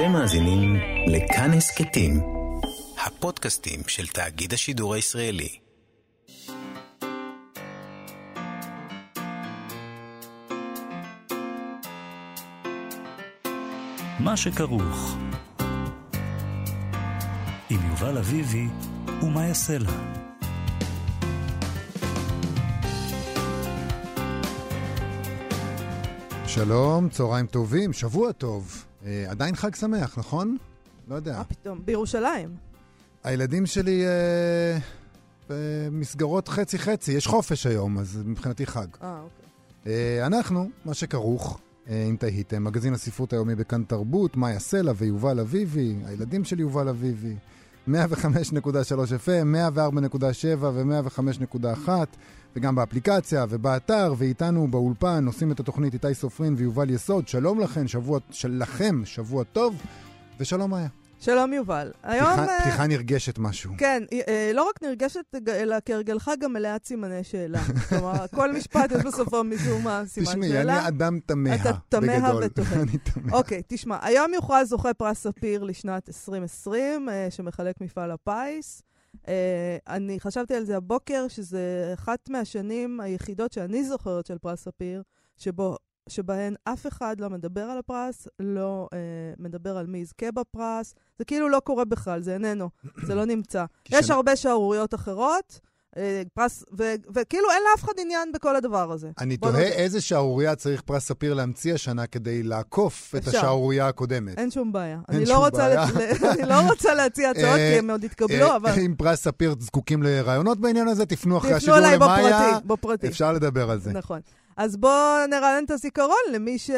אתם מאזינים לכאן הסכתים, הפודקאסטים של תאגיד השידור הישראלי. מה שכרוך עם יובל אביבי ומה יעשה לה. שלום, צהריים טובים, שבוע טוב. אה, עדיין חג שמח, נכון? לא יודע. מה פתאום? בירושלים. הילדים שלי אה, במסגרות חצי-חצי, יש חופש היום, אז מבחינתי חג. אה, אוקיי. אה, אנחנו, מה שכרוך, אה, אם תהיתם, מגזין הספרות היומי בכאן תרבות, מאיה סלע ויובל אביבי, הילדים של יובל אביבי, 105.3 FM, 104.7 ו-105.1. וגם באפליקציה ובאתר, ואיתנו באולפן עושים את התוכנית איתי סופרין ויובל יסוד. שלום לכם, שבוע, שלכם, שבוע טוב, ושלום מאיה. שלום יובל. היום... פתיחה, uh, פתיחה נרגשת משהו. כן, uh, לא רק נרגשת, אלא כהרגלך גם מלאת סימני שאלה. כלומר, כל משפט יש בסופו משום מה סימן תשמעי, שאלה. תשמעי, אני אדם תמה, אתה תמה ותוהה. אני תמה. אוקיי, תשמע, היום יוכרז זוכה פרס ספיר לשנת 2020, uh, שמחלק מפעל הפיס. Uh, אני חשבתי על זה הבוקר, שזה אחת מהשנים היחידות שאני זוכרת של פרס ספיר, שבו, שבהן אף אחד לא מדבר על הפרס, לא uh, מדבר על מי יזכה בפרס. זה כאילו לא קורה בכלל, זה איננו, זה לא נמצא. יש הרבה שערוריות אחרות. אה, פרס, וכאילו אין לאף אחד עניין בכל הדבר הזה. אני תוהה איזה שערורייה צריך פרס ספיר להמציא השנה כדי לעקוף את השערורייה הקודמת. אין שום בעיה. אין שום לא בעיה. אני לא רוצה להציע הצעות, כי הם עוד יתקבלו, אה, אבל... אם פרס ספיר זקוקים לרעיונות בעניין הזה, תפנו אחרי השידור למאיה. תפנו אליי בפרטי, בפרטי. אפשר לדבר על זה. נכון. אז בואו נרענן את הזיכרון למי ש...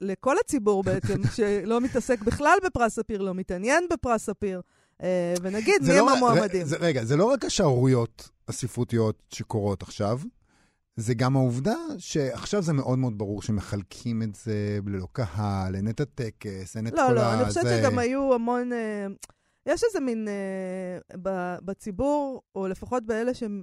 לכל הציבור בעצם, שלא מתעסק בכלל בפרס ספיר, לא מתעניין בפרס ספיר. אה, ונגיד מי הם לא, המועמדים. זה, רגע, זה לא רק השערוריות הספרותיות שקורות עכשיו, זה גם העובדה שעכשיו זה מאוד מאוד ברור שמחלקים את זה ללא קהל, אין את הטקס, אין את לא, כל לא, ה... לא, לא, אני חושבת שגם היו המון... אה, יש איזה מין... אה, בציבור, או לפחות באלה שהם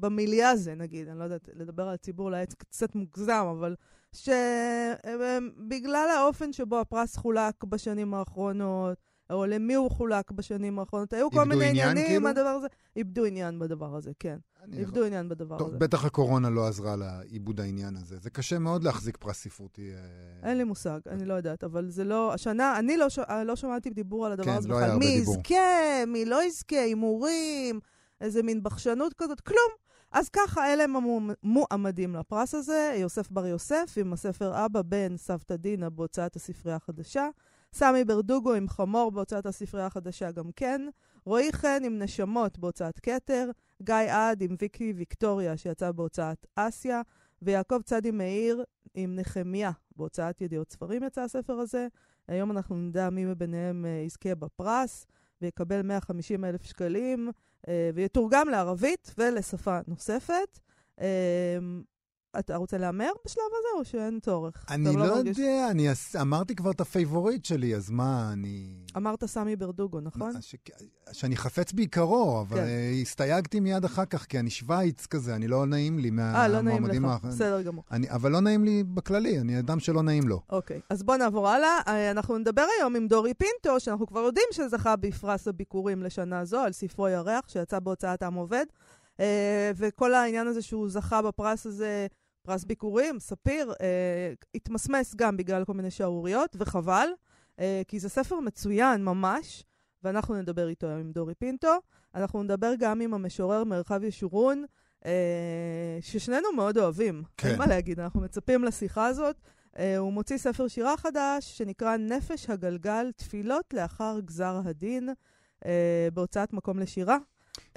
במיליה הזה, נגיד, אני לא יודעת, לדבר על הציבור אולי קצת מוגזם, אבל שבגלל האופן שבו הפרס חולק בשנים האחרונות, או למי הוא חולק בשנים האחרונות. היו כל מיני עניינים כאילו? הדבר הזה. איבדו עניין בדבר הזה, כן. איבדו יכול... עניין בדבר טוב, הזה. בטח הקורונה לא עזרה לאיבוד העניין הזה. זה קשה מאוד להחזיק פרס ספרותי. אה, אין לי מושג, אני לא יודעת, אבל זה לא... השנה, אני לא, ש... לא שמעתי דיבור על הדבר כן, הזה לא בכלל. מי יזכה, מי לא יזכה, הימורים, איזה מין בחשנות כזאת, כלום. אז ככה, אלה הם המועמדים לפרס הזה, יוסף בר יוסף עם הספר אבא, בן, סבתא דינה בהוצאת הספרייה החדשה. סמי ברדוגו עם חמור בהוצאת הספרייה החדשה גם כן, רועי חן עם נשמות בהוצאת כתר, גיא עד עם ויקי ויקטוריה שיצא בהוצאת אסיה, ויעקב צ' מאיר עם נחמיה בהוצאת ידיעות ספרים יצא הספר הזה. היום אנחנו נדע מי מביניהם אה, יזכה בפרס ויקבל 150 אלף שקלים אה, ויתורגם לערבית ולשפה נוספת. אתה רוצה להמר בשלב הזה, או שאין צורך? אני לא, לא יודע, אני אמרתי כבר את ה favorite שלי, אז מה, אני... אמרת סמי ברדוגו, נכון? ש... שאני חפץ בעיקרו, אבל כן. הסתייגתי מיד אחר כך, כי אני שווייץ כזה, אני לא נעים לי מהמועמדים האחרים. אה, לא נעים לך, בסדר גמור. אני, אבל לא נעים לי בכללי, אני אדם שלא נעים לו. אוקיי, אז בוא נעבור הלאה. אה, אנחנו נדבר היום עם דורי פינטו, שאנחנו כבר יודעים שזכה בפרס הביקורים לשנה זו, על ספרו ירח, שיצא בהוצאת עם עובד. אה, וכל העניין הזה שהוא זכה בפרס הזה, פרס ביקורים, ספיר, אה, התמסמס גם בגלל כל מיני שערוריות, וחבל, אה, כי זה ספר מצוין ממש, ואנחנו נדבר איתו עם דורי פינטו. אנחנו נדבר גם עם המשורר מרחב ישורון, אה, ששנינו מאוד אוהבים. כן. אין מה להגיד, אנחנו מצפים לשיחה הזאת. אה, הוא מוציא ספר שירה חדש שנקרא נפש הגלגל, תפילות לאחר גזר הדין, אה, בהוצאת מקום לשירה.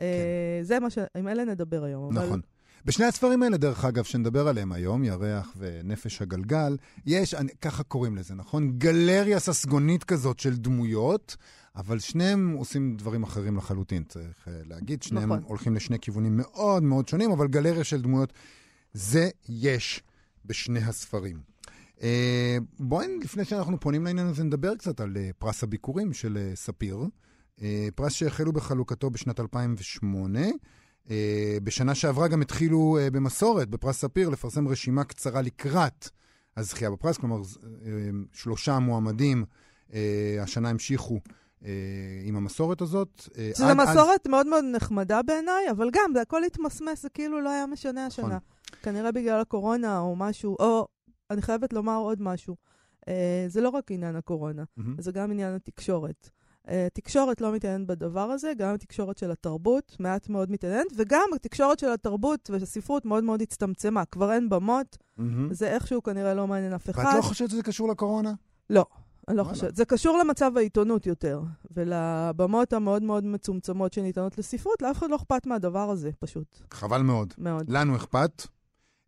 אה, כן. זה מה ש... עם אלה נדבר היום. נכון. אבל... בשני הספרים האלה, דרך אגב, שנדבר עליהם היום, ירח ונפש הגלגל, יש, אני, ככה קוראים לזה, נכון? גלריה ססגונית כזאת של דמויות, אבל שניהם עושים דברים אחרים לחלוטין, צריך uh, להגיד. שניהם נכון. הולכים לשני כיוונים מאוד מאוד שונים, אבל גלריה של דמויות, זה יש בשני הספרים. Uh, בואי, לפני שאנחנו פונים לעניין הזה, נדבר קצת על uh, פרס הביקורים של uh, ספיר. פרס שהחלו בחלוקתו בשנת 2008. Uh, בשנה שעברה גם התחילו uh, במסורת, בפרס ספיר, לפרסם רשימה קצרה לקראת הזכייה בפרס, כלומר uh, שלושה מועמדים אה, השנה המשיכו אה, עם המסורת הזאת. אה, שזו מסורת מאוד מאוד נחמדה בעיניי, אבל גם, זה הכל התמסמס, זה כאילו לא היה משנה השנה. נכון. כנראה בגלל הקורונה או משהו, או, אני חייבת לומר עוד משהו. אה, זה לא רק עניין הקורונה, מהמם. זה גם עניין התקשורת. אה, תקשורת לא מתעניינת בדבר הזה, גם התקשורת של התרבות מעט מאוד מתעניינת, וגם התקשורת של התרבות והספרות מאוד מאוד הצטמצמה. כבר אין במות, מהמם. זה איכשהו כנראה לא מעניין אף אחד. ואת לא חושבת שזה קשור לקורונה? לא, אני לא. חושבת. זה קשור למצב העיתונות יותר, ולבמות המאוד מאוד מצומצמות שניתנות לספרות, לאף אחד לא אכפת מהדבר הזה, פשוט. חבל מאוד. מאוד. לנו אכפת.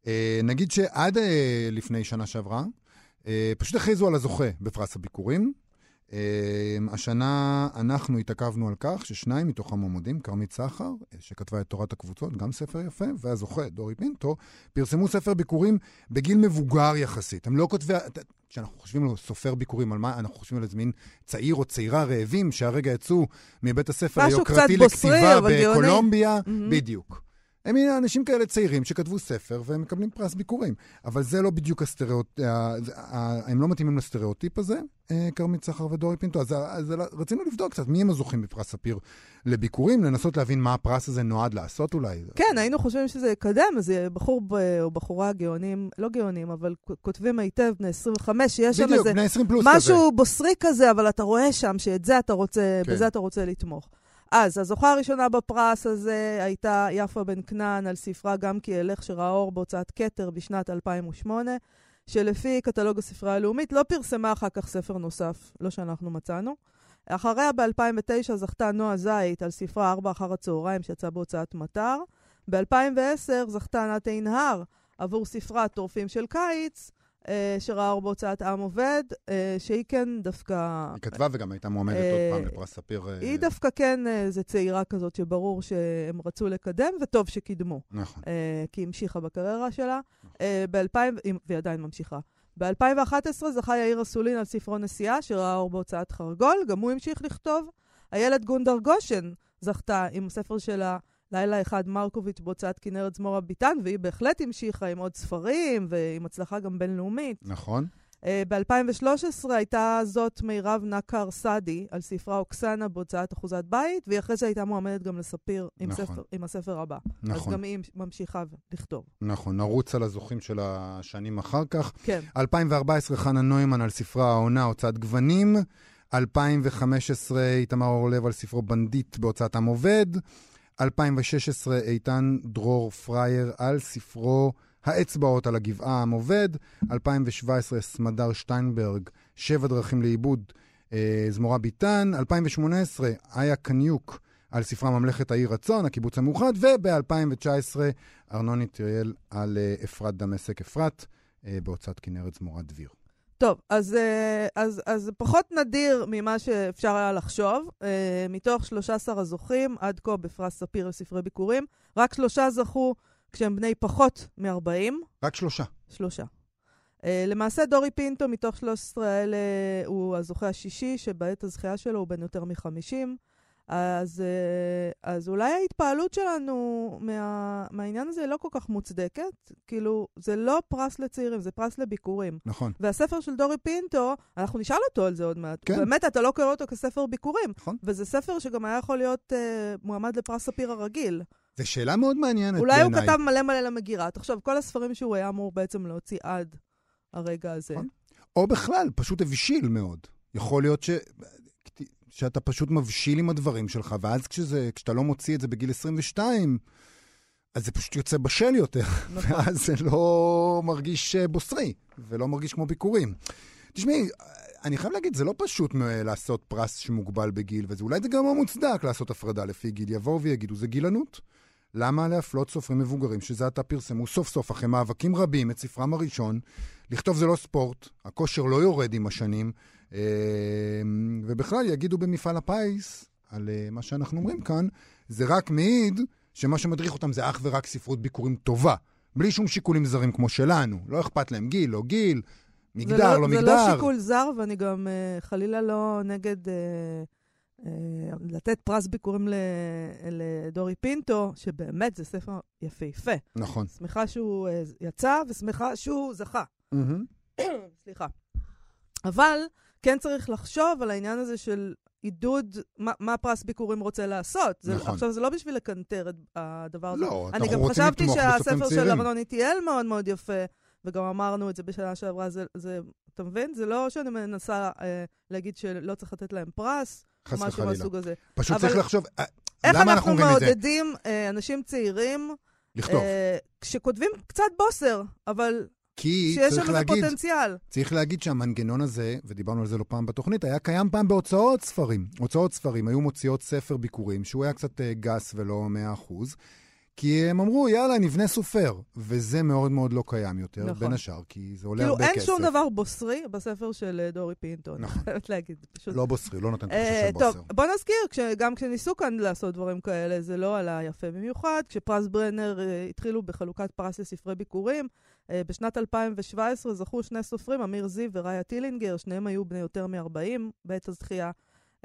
אה, נגיד שעד אה, לפני שנה שעברה, אה, פשוט הכריזו על הזוכה בפרס הביקורים. אה, השנה אנחנו התעכבנו על כך ששניים מתוך המועמדים, כרמית סחר, אה, שכתבה את תורת הקבוצות, גם ספר יפה, והזוכה, דורי פינטו, פרסמו ספר ביכורים בגיל מבוגר יחסית. הם לא כותבי... כשאנחנו חושבים על סופר ביכורים, על מה אנחנו חושבים על איזה מין צעיר או צעירה רעבים שהרגע יצאו מבית הספר היוקרתי לכתיבה. בקולומביה. מהמם. בדיוק. הם אנשים כאלה צעירים שכתבו ספר והם מקבלים פרס ביכורים. אבל זה לא בדיוק הסטריאוטיפ, הם לא מתאימים לסטריאוטיפ הזה, אה, כרמית סחר ודורי פינטו. אז, אז רצינו לבדוק קצת מי הם הזוכים בפרס ספיר לביכורים, לנסות להבין מה הפרס הזה נועד לעשות אולי. כן, היינו חושבים שזה יקדם, אז בחור ב- או בחורה גאונים, לא גאונים, אבל כותבים היטב, בני 25, שיש שם בדיוק, איזה בני 20 פלוס כזה. משהו בוסרי כזה, אבל אתה רואה שם שאת זה אתה רוצה, כן. בזה אתה רוצה לתמוך. אז הזוכה הראשונה בפרס הזה הייתה יפה בן כנען על ספרה גם כי אלך שראה אור בהוצאת כתר בשנת 2008, שלפי קטלוג הספרייה הלאומית לא פרסמה אחר כך ספר נוסף, לא שאנחנו מצאנו. אחריה ב-2009 זכתה נועה זית על ספרה ארבע אחר הצהריים שיצאה בהוצאת מטר. ב-2010 זכתה ענת עינהר עבור ספרה טורפים של קיץ, שראה אור בהוצאת עם עובד, אה, שהיא כן דווקא... היא כתבה וגם הייתה מועמדת אה, עוד פעם לפרס ספיר. אה, היא דווקא כן אה, איזה צעירה כזאת שברור שהם רצו לקדם, וטוב שקידמו, נכון. אה, כי היא המשיכה בקריירה שלה. אה, ב-2000, והיא עדיין ממשיכה. ב-2011 זכה יאיר אסולין על ספרו נסיעה, שראה אור בהוצאת חרגול, גם הוא המשיך לכתוב. איילת גונדר גושן זכתה עם הספר שלה, לילה אחד מרקוביץ' בהוצאת כנרת זמורה ביטן, והיא בהחלט המשיכה עם עוד ספרים ועם הצלחה גם בינלאומית. נכון. Uh, ב-2013 הייתה זאת מירב נקר סעדי על ספרה אוקסנה בהוצאת אחוזת בית, והיא אחרי זה הייתה מועמדת גם לספיר עם, נכון. ספר, עם הספר הבא. אז נכון, גם היא ממשיכה לכתוב. נכון. נרוץ על הזוכים של השנים אחר כך. כן. 2014, חנה נוימן על ספרה העונה, הוצאת גוונים. 2015, איתמר אורלב על ספרו בנדיט בהוצאת עם עובד. 2016, איתן דרור פרייר על ספרו האצבעות על הגבעה עם עובד. 2017, סמדר שטיינברג, שבע דרכים לאיבוד, אה, זמורה ביטן. 2018, איה קניוק על ספרה ממלכת העיר רצון, הקיבוץ המאוחד. וב-2019, ארנוני טריאל על אה, אפרת דמשק אפרת. אה, בהוצאת כנרת זמורת דביר. טוב, אז, אה, אז, אז פחות נדיר ממה שאפשר היה לחשוב. אה, מתוך 13 הזוכים עד כה בפרס ספיר לספרי ביקורים, רק שלושה זכו כשהם בני פחות מ-40. רק שלושה. שלושה. Uh, למעשה דורי פינטו מתוך 13 האלה הוא הזוכה השישי, שבעת הזכייה שלו הוא בן יותר מ-50. אז, uh, אז אולי ההתפעלות שלנו מה, מהעניין הזה לא כל כך מוצדקת. כאילו, זה לא פרס לצעירים, זה פרס לביקורים. נכון. והספר של דורי פינטו, אנחנו נשאל אותו על זה עוד מעט. כן. באמת, אתה לא קורא אותו כספר ביקורים. נכון. וזה ספר שגם היה יכול להיות uh, מועמד לפרס ספיר הרגיל. זו שאלה מאוד מעניינת אולי הוא בעיניי. כתב מלא מלא למגירה. תחשוב, כל הספרים שהוא היה אמור בעצם להוציא עד הרגע הזה. נכון. או בכלל, פשוט הבשיל מאוד. יכול להיות ש... שאתה פשוט מבשיל עם הדברים שלך, ואז כשזה, כשאתה לא מוציא את זה בגיל 22, אז זה פשוט יוצא בשל יותר, נכון. ואז זה לא מרגיש אה, בוסרי, ולא מרגיש כמו ביקורים. תשמעי, אני חייב להגיד, זה לא פשוט לעשות פרס שמוגבל בגיל, ואולי זה גם לא מוצדק לעשות הפרדה לפי גיל. יבואו ויגידו, זה גילנות. למה להפלות סופרים מבוגרים שזה עתה פרסמו סוף סוף אחרי מאבקים רבים את ספרם הראשון? לכתוב זה לא ספורט, הכושר לא יורד עם השנים, ובכלל יגידו במפעל הפיס על אה, מה שאנחנו אומרים כאן, זה רק מעיד שמה שמדריך אותם זה אך ורק ספרות ביקורים טובה, בלי שום שיקולים זרים כמו שלנו. לא אכפת להם גיל, לא גיל, מגדר, לא, לא, מגדר. זה לא שיקול זר, ואני גם uh, חלילה לא נגד uh, לתת פרס ביקורים לדורי פינטו, שבאמת זה ספר יפהפה. נכון. שמחה שהוא יצא ושמחה שהוא זכה. סליחה. אבל כן צריך לחשוב על העניין הזה של עידוד, מה, מה פרס ביקורים רוצה לעשות. זה, נכון. עכשיו, זה לא בשביל לקנטר את הדבר הזה. לא, אני אנחנו גם רוצים חשבתי לתמוך בסופרים שהספר של צעירים. ארנון איטיאל מאוד מאוד יפה, וגם אמרנו את זה בשנה שעברה, זה, זה, אתה מבין? זה לא שאני מנסה אה, להגיד שלא צריך לתת להם פרס, חס משהו. מהסוג הזה. פשוט אבל- צריך לחשוב, אה, איך למה אנחנו? מעודדים אה, אנשים צעירים, לכתוב. אה, כשכותבים קצת בוסר, אבל כי שיש שם איזה פוטנציאל. צריך להגיד שהמנגנון הזה, ודיברנו על זה לא פעם בתוכנית, היה קיים פעם בהוצאות ספרים. הוצאות ספרים היו מוציאות ספר ביקורים, שהוא היה קצת אה, גס ולא 100%, כי הם אמרו, יאללה, נבנה סופר. וזה מאוד מאוד לא קיים יותר, נכון. בין השאר, כי זה עולה כאילו, הרבה אין כסף. שום דבר בוסרי בספר של אה, דורי פינטו, אני נכון. חייבת להגיד. פשוט... לא בוסרי, לא נותן תחושה אה, של בוסר. טוב, בוא נזכיר, כש, גם כשניסו כאן לעשות דברים כאלה, זה לא עלה יפה במיוחד. כשפרס ברנר התחילו בחלוקת פרס לספרי ביקורים, בשנת 2017 זכו שני סופרים, אמיר זיו וראיה טילינגר, שניהם היו בני יותר מ-40 בעת הזכייה.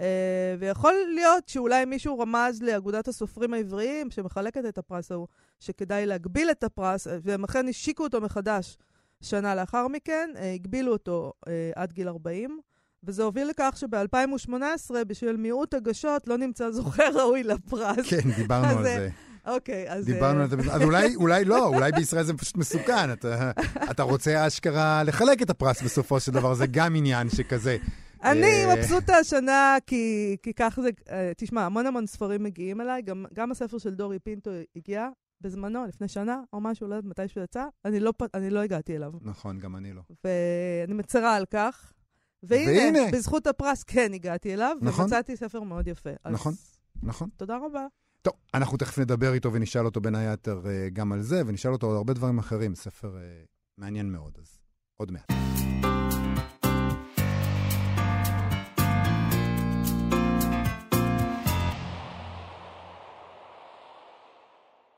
אה, ויכול להיות שאולי מישהו רמז לאגודת הסופרים העבריים, שמחלקת את הפרס ההוא, שכדאי להגביל את הפרס, אה, והם אכן השיקו אותו מחדש שנה לאחר מכן, אה, הגבילו אותו אה, עד גיל 40. וזה הוביל לכך שב-2018, בשביל מיעוט הגשות, לא נמצא זוכה ראוי לפרס. כן, דיברנו על אה, זה. אוקיי, אז... דיברנו אה, על זה. אז אולי, אולי לא, אולי בישראל זה פשוט מסוכן. אתה, אתה רוצה אשכרה לחלק את הפרס בסופו של דבר, זה גם עניין שכזה. אני אה, מבסוטה השנה, כי, כי כך זה... אה, תשמע, המון המון ספרים מגיעים אליי, גם, גם הספר של דורי פינטו הגיע בזמנו, לפני שנה, או משהו, לא יודעת מתי שהוא יצא, אני לא, אני לא הגעתי אליו. נכון, גם אני לא. ואני מצרה על כך. והנה, והנה. בזכות הפרס כן הגעתי אליו, נכון. ומצאתי ספר מאוד יפה. אז נכון. נכון. תודה רבה. טוב, אנחנו תכף נדבר איתו ונשאל אותו בין היתר אה, גם על זה, ונשאל אותו על הרבה דברים אחרים. ספר אה, מעניין מאוד, אז עוד מעט.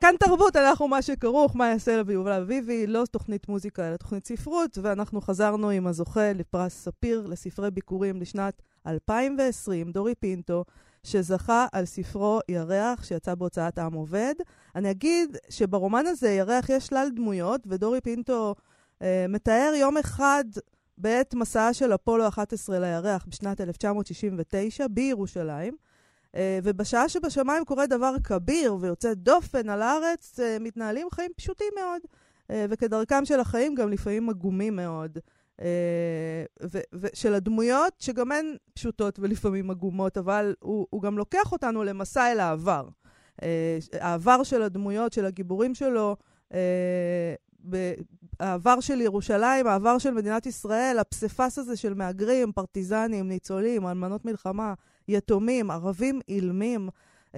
כאן תרבות, אנחנו מה שכרוך, מה יעשה לה ויובל אביבי, לא תוכנית מוזיקה, אלא תוכנית ספרות, ואנחנו חזרנו עם הזוכה לפרס ספיר לספרי ביקורים לשנת 2020, דורי פינטו, שזכה על ספרו ירח, שיצא בהוצאת עם עובד. אני אגיד שברומן הזה, ירח, יש שלל דמויות, ודורי פינטו אה, מתאר יום אחד בעת מסעה של אפולו 11 לירח בשנת 1969 בירושלים. אה, ובשעה שבשמיים קורה דבר כביר ויוצא דופן על הארץ, אה, מתנהלים חיים פשוטים מאוד. אה, וכדרכם של החיים, גם לפעמים עגומים מאוד. אה, ושל הדמויות, שגם הן פשוטות ולפעמים עגומות, אבל הוא, הוא גם לוקח אותנו למסע אל העבר. אה, העבר של הדמויות, של הגיבורים שלו, ב- העבר של ירושלים, העבר של מדינת ישראל, הפסיפס הזה של מהגרים, פרטיזנים, ניצולים, אלמנות מלחמה, יתומים, ערבים אילמים. Uh,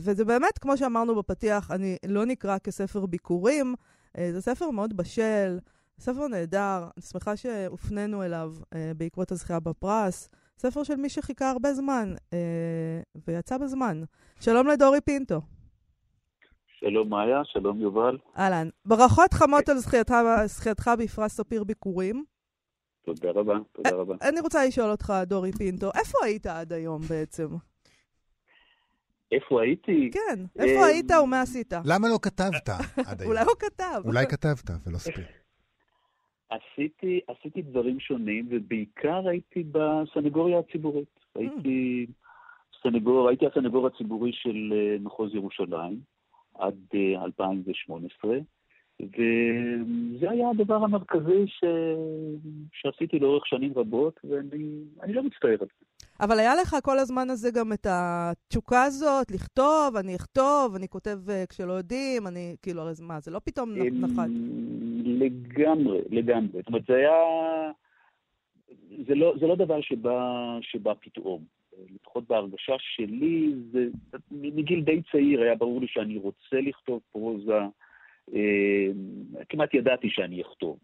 וזה באמת, כמו שאמרנו בפתיח, אני לא נקרא כספר ביקורים, uh, זה ספר מאוד בשל, ספר נהדר, אני שמחה שהופנינו אליו uh, בעקבות הזכייה בפרס. ספר של מי שחיכה הרבה זמן, uh, ויצא בזמן. שלום לדורי פינטו. שלום מאיה, שלום יובל, אהלן. ברכות חמות על זכייתך, זכייתך בפרס ספיר ביקורים. תודה רבה, תודה רבה. אני רוצה לשאול אותך, דורי פינטו, איפה היית עד היום בעצם? איפה הייתי? כן, איפה אה, היית ומה עשית? למה לא כתבת עד היום? אולי הוא כתב. אולי כתבת ולא ספיר. עשיתי, עשיתי דברים שונים, ובעיקר הייתי בסנגוריה הציבורית. הייתי סנגור, הייתי הסנגור הציבורי של אה, מחוז ירושלים עד אה, 2018, וזה היה הדבר המרכזי ש... שעשיתי לאורך שנים רבות, ואני אני לא מצטער על זה. אבל היה לך כל הזמן הזה גם את התשוקה הזאת, לכתוב, אני אכתוב, אני כותב אה, כשלא יודעים, אני, כאילו, הרי מה, זה לא פתאום נ- נחת. אמ, לגמרי, לגמרי. זאת אומרת, זה היה... זה לא, זה לא דבר שבא, שבא פתאום. לפחות בהרגשה שלי, זה, מגיל די צעיר היה ברור לי שאני רוצה לכתוב פרוזה. אמ, כמעט ידעתי שאני אכתוב.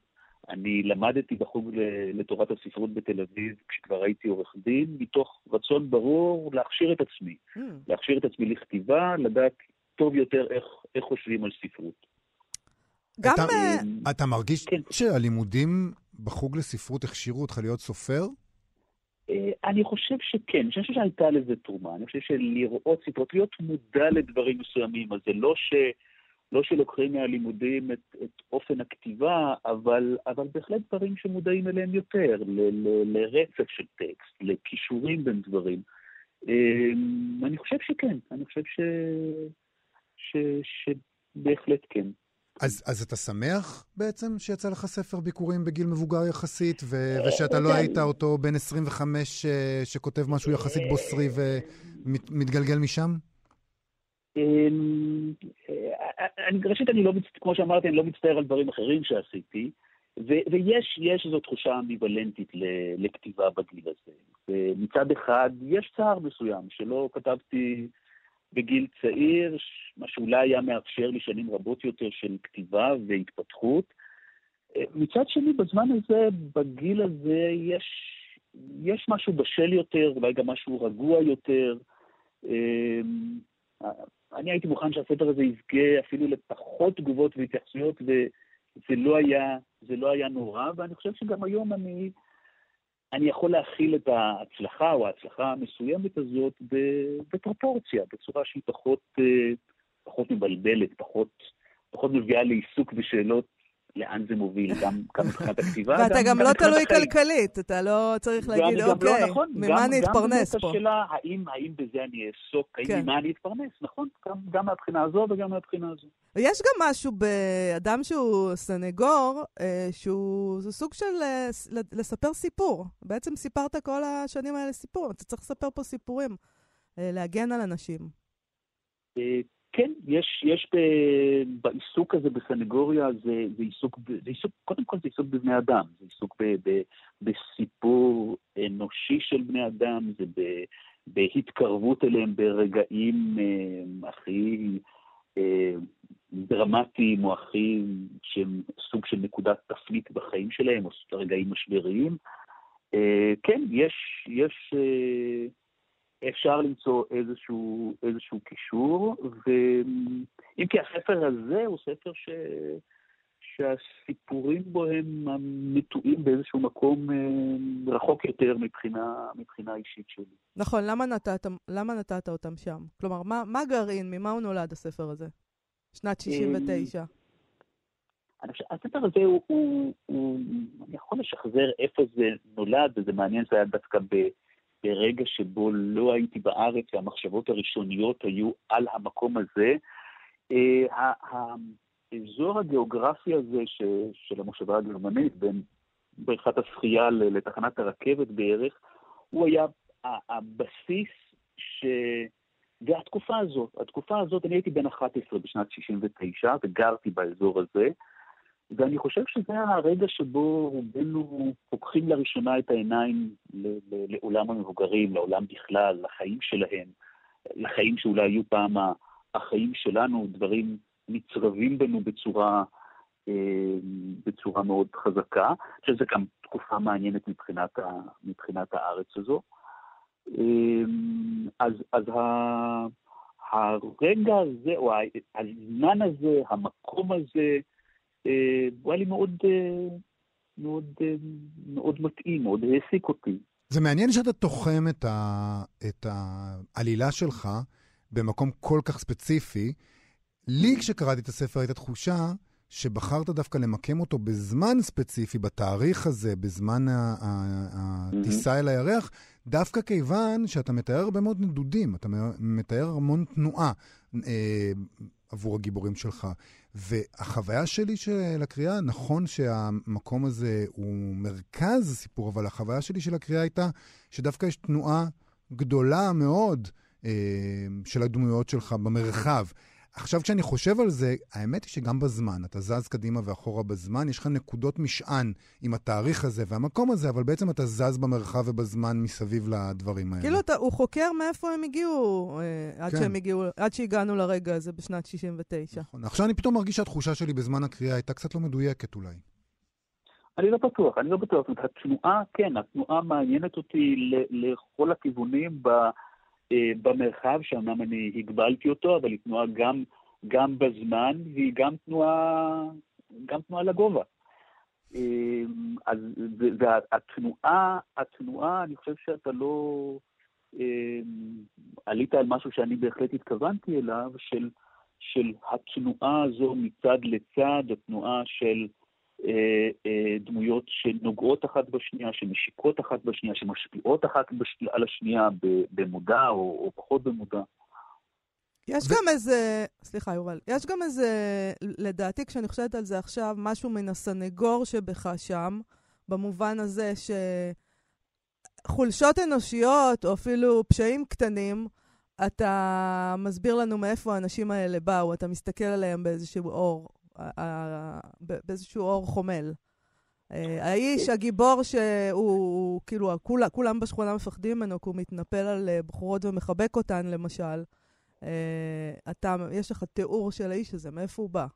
אני למדתי בחוג ל- לתורת הספרות בתל אביב כשכבר הייתי עורך דין, מתוך רצון ברור להכשיר את עצמי. Mm. להכשיר את עצמי לכתיבה, לדעת טוב יותר איך, איך חושבים על ספרות. גם... אתה- אמ, אתה מרגיש כן. שהלימודים בחוג לספרות הכשירו אותך להיות סופר? אה, אני חושב שכן, אני חושב שהייתה לזה תרומה. אני חושב שלראות ספרות, להיות מודע לדברים מסוימים, אז זה לא לא שלוקחים מהלימודים את, את אופן הכתיבה, אבל, אבל בהחלט דברים שמודעים אליהם יותר, ל, ל, לרצף של טקסט, לכישורים בין דברים. אמ, אני חושב שכן, אני חושב ש, ש, שבהחלט כן. אז, אז אתה שמח בעצם שיצא לך ספר ביקורים בגיל מבוגר יחסית, ו, ושאתה לא כן. היית אותו בן 25 אה, שכותב משהו יחסית בוסרי ומתגלגל משם? אמ, אה, ראשית, אני לא, כמו שאמרתי, אני לא מצטער על דברים אחרים שעשיתי, ויש איזו תחושה אמביוולנטית לכתיבה בגיל הזה. מצד אחד, יש צער מסוים שלא כתבתי בגיל צעיר, מה שאולי היה מאפשר לי שנים רבות יותר של כתיבה והתפתחות. אה, מצד שני, בזמן הזה, בגיל הזה, יש, יש משהו בשל יותר, אולי גם משהו רגוע יותר. אני הייתי מוכן שהספר הזה יזכה אפילו לפחות תגובות והתייחסויות, וזה לא היה, לא היה נורא, ואני חושב שגם היום אני, אני יכול להכיל את ההצלחה או ההצלחה המסוימת הזאת בפרופורציה, בצורה שהיא פחות, אה, פחות מבלבלת, פחות, פחות מביאה לעיסוק בשאלות לאן זה מוביל, גם, מבחינת הכתיבה. ואתה גם, לא תלוי כלכלית, אתה לא צריך להגיד, לא אוקיי, נכון, ממה אני אתפרנס פה? גם השאלה, האם, האם בזה אני אעסוק, האם כן. ממה אני אתפרנס, נכון? גם, גם מהבחינה הזו וגם מהבחינה הזו. יש גם משהו באדם שהוא סנגור, אה, שהוא סוג של אה, לספר סיפור. בעצם סיפרת כל השנים האלה סיפור, אתה צריך לספר פה סיפורים, אה, להגן על אנשים. כן, יש, יש ב, בעיסוק הזה בסנגוריה, זה, זה, עיסוק, זה עיסוק, קודם כל זה עיסוק בבני אדם, זה עיסוק ב, ב, בסיפור אנושי של בני אדם, זה ב, בהתקרבות אליהם ברגעים אה, הכי אה, דרמטיים או הכי שהם סוג של נקודת תפנית בחיים שלהם, או רגעים משבריים. אה, כן, יש, יש אה, אפשר למצוא איזשהו, איזשהו קישור, ואם כי הספר הזה הוא ספר ש... שהסיפורים בו הם נטועים באיזשהו מקום אה, רחוק יותר מבחינה, מבחינה אישית שלי. נכון, למה נתת, למה נתת אותם שם? כלומר, מה, מה גרעין, ממה הוא נולד הספר הזה? שנת 69. אה, הספר הזה הוא, הוא, הוא, אני יכול לשחזר איפה זה נולד, וזה מעניין, זה היה דווקא ב... ברגע שבו לא הייתי בארץ והמחשבות הראשוניות היו על המקום הזה. אה, האזור הגיאוגרפי הזה של המושבה הגרמנית, בין בריכת השחייה לתחנת הרכבת בערך, הוא היה הבסיס ש... והתקופה הזאת, התקופה הזאת, אני הייתי בן 11 בשנת 69 וגרתי באזור הזה, ואני חושב שזה הרגע שבו רובנו פוקחים לראשונה את העיניים לעולם המבוגרים, לעולם בכלל, לחיים שלהם, לחיים שאולי היו פעם החיים שלנו, דברים נצרבים בנו בצורה, אה, בצורה מאוד חזקה. אני חושב שזו גם תקופה מעניינת מבחינת, ה, מבחינת הארץ הזו. אה, אז, אז ה, הרגע הזה, או הזמן הזה, המקום הזה, הוא היה לי מאוד, אה, מאוד, אה, מאוד מתאים, מאוד העסיק אותי. זה מעניין שאתה תוחם את, ה, את העלילה שלך במקום כל כך ספציפי. לי, כשקראתי את הספר, הייתה תחושה שבחרת דווקא למקם אותו בזמן ספציפי, בתאריך הזה, בזמן הטיסה אל הירח, דווקא כיוון שאתה מתאר הרבה מאוד נדודים, אתה מתאר המון תנועה. עבור הגיבורים שלך. והחוויה שלי של הקריאה, נכון שהמקום הזה הוא מרכז הסיפור, אבל החוויה שלי של הקריאה הייתה שדווקא יש תנועה גדולה מאוד אה, של הדמויות שלך במרחב. עכשיו, כשאני חושב על זה, האמת היא שגם בזמן, אתה זז קדימה ואחורה בזמן, יש לך נקודות משען עם התאריך הזה והמקום הזה, אבל בעצם אתה זז במרחב ובזמן מסביב לדברים האלה. כאילו, אתה, הוא חוקר מאיפה הם הגיעו, אה, עד, כן. שהם הגיעו, עד שהגענו לרגע הזה בשנת 69. נכון. עכשיו אני פתאום מרגיש שהתחושה שלי בזמן הקריאה הייתה קצת לא מדויקת אולי. אני לא בטוח, אני לא בטוח. התנועה, כן, התנועה מעניינת אותי לכל הכיוונים ב... אה, במרחב, שאומנם אני הגבלתי אותו, אבל היא תנועה גם, גם בזמן, והיא גם תנועה, גם תנועה לגובה. אה, אז, והתנועה, התנועה, אני חושב שאתה לא... אה, עלית על משהו שאני בהחלט התכוונתי אליו, של, של התנועה הזו מצד לצד, התנועה של דמויות שנוגעות אחת בשנייה, שמשיקות אחת בשנייה, שמשפיעות אחת בש... על השנייה במודע או, או פחות במודע. יש ו... גם איזה, סליחה יובל, יש גם איזה, לדעתי כשאני חושבת על זה עכשיו, משהו מן הסנגור שבך שם, במובן הזה שחולשות אנושיות, או אפילו פשעים קטנים, אתה מסביר לנו מאיפה האנשים האלה באו, אתה מסתכל עליהם באיזשהו אור, באיזשהו אור חומל. אה, האיש, הגיבור שהוא, כאילו, כולם בשכונה מפחדים ממנו, כי הוא מתנפל על אה, בחורות ומחבק אותן, למשל. אה, אתה, יש לך תיאור של האיש הזה, מאיפה הוא בא?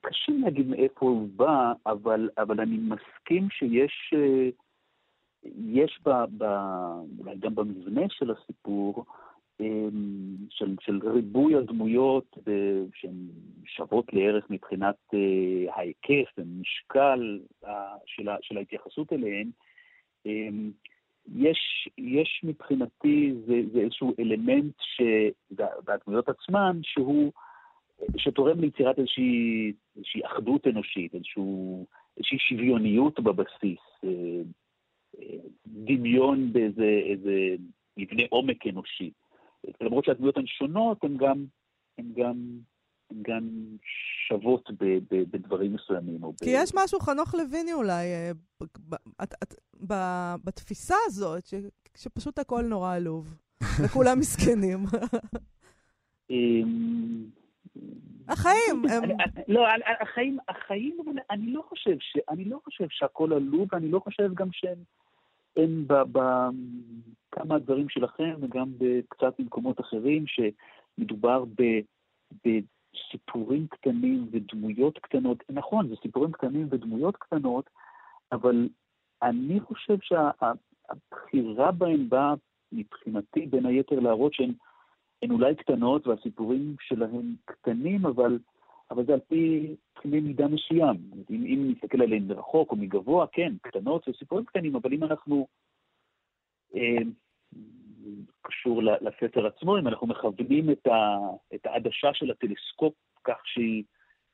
קשה להגיד מאיפה הוא בא, אבל, אבל אני מסכים שיש יש ב, ב, גם במבנה של הסיפור, אמ, של, של ריבוי הדמויות שהן שוות לערך מבחינת אה, ההיקף ומשקל של, של ההתייחסות אליהן, יש, יש מבחינתי, זה, זה איזשהו אלמנט ש, והדמויות עצמן, שהוא, שתורם ליצירת איזושהי, איזושהי אחדות אנושית, איזשהו, איזושהי שוויוניות בבסיס. אה, דמיון באיזה מבנה עומק אנושי. למרות שהדמויות הן שונות, הן גם, הן גם, הן גם שוות ב, ב, בדברים מסוימים. כי ב... יש משהו, חנוך לויני אולי, אה, ב, את, את, ב, בתפיסה הזאת, ש, שפשוט הכל נורא עלוב, וכולם מסכנים. אמ, החיים הם... לא, החיים, החיים, אני לא. אני לא חושב שהכל עלוב, ואני לא חושב גם שהם... הם בכמה דברים שלכם וגם קצת במקומות אחרים, שמדובר ב, בסיפורים קטנים ודמויות קטנות. נכון, זה סיפורים קטנים ודמויות קטנות, אבל אני חושב שהבחירה בהם באה מבחינתי בין היתר להראות שהן אולי קטנות והסיפורים שלהם קטנים, אבל אבל זה על פי קנה מידה מסוים. אם, אם נסתכל עליהן מרחוק או מגבוה, כן, קטנות זה סיפורים קטנים, אבל אם אנחנו... אה, קשור לספר עצמו, אם אנחנו מכוונים את, ה, את העדשה של הטלסקופ כך שהיא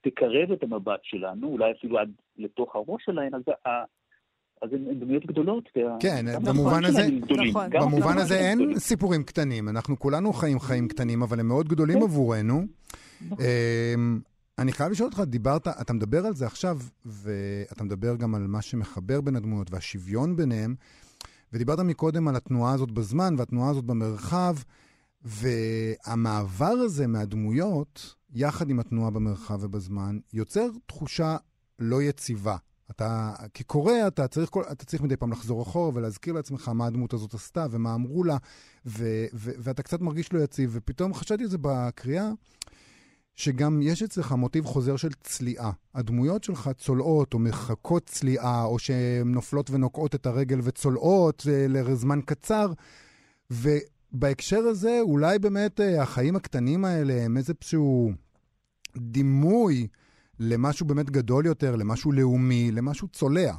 תקרב את המבט שלנו, אולי אפילו עד לתוך הראש שלהן, אז אז הן דמויות גדולות. כן, במובן הזה, נכון. במובן הזה אין גדולים. סיפורים קטנים. אנחנו כולנו חיים חיים קטנים, אבל הם מאוד גדולים כן. עבורנו. אני חייב לשאול אותך, דיברת, אתה מדבר על זה עכשיו, ואתה מדבר גם על מה שמחבר בין הדמויות והשוויון ביניהם, ודיברת מקודם על התנועה הזאת בזמן והתנועה הזאת במרחב, והמעבר הזה מהדמויות, יחד עם התנועה במרחב ובזמן, יוצר תחושה לא יציבה. אתה, כקורא, אתה צריך, כל, אתה צריך מדי פעם לחזור אחורה ולהזכיר לעצמך מה הדמות הזאת עשתה ומה אמרו לה, ו, ו, ואתה קצת מרגיש לא יציב. ופתאום חשבתי על זה בקריאה, שגם יש אצלך מוטיב חוזר של צליעה. הדמויות שלך צולעות או מחכות צליעה, או שהן נופלות ונוקעות את הרגל וצולעות אה, לזמן קצר. ובהקשר הזה, אולי באמת אה, החיים הקטנים האלה הם איזשהו דימוי למשהו באמת גדול יותר, למשהו לאומי, למשהו צולע,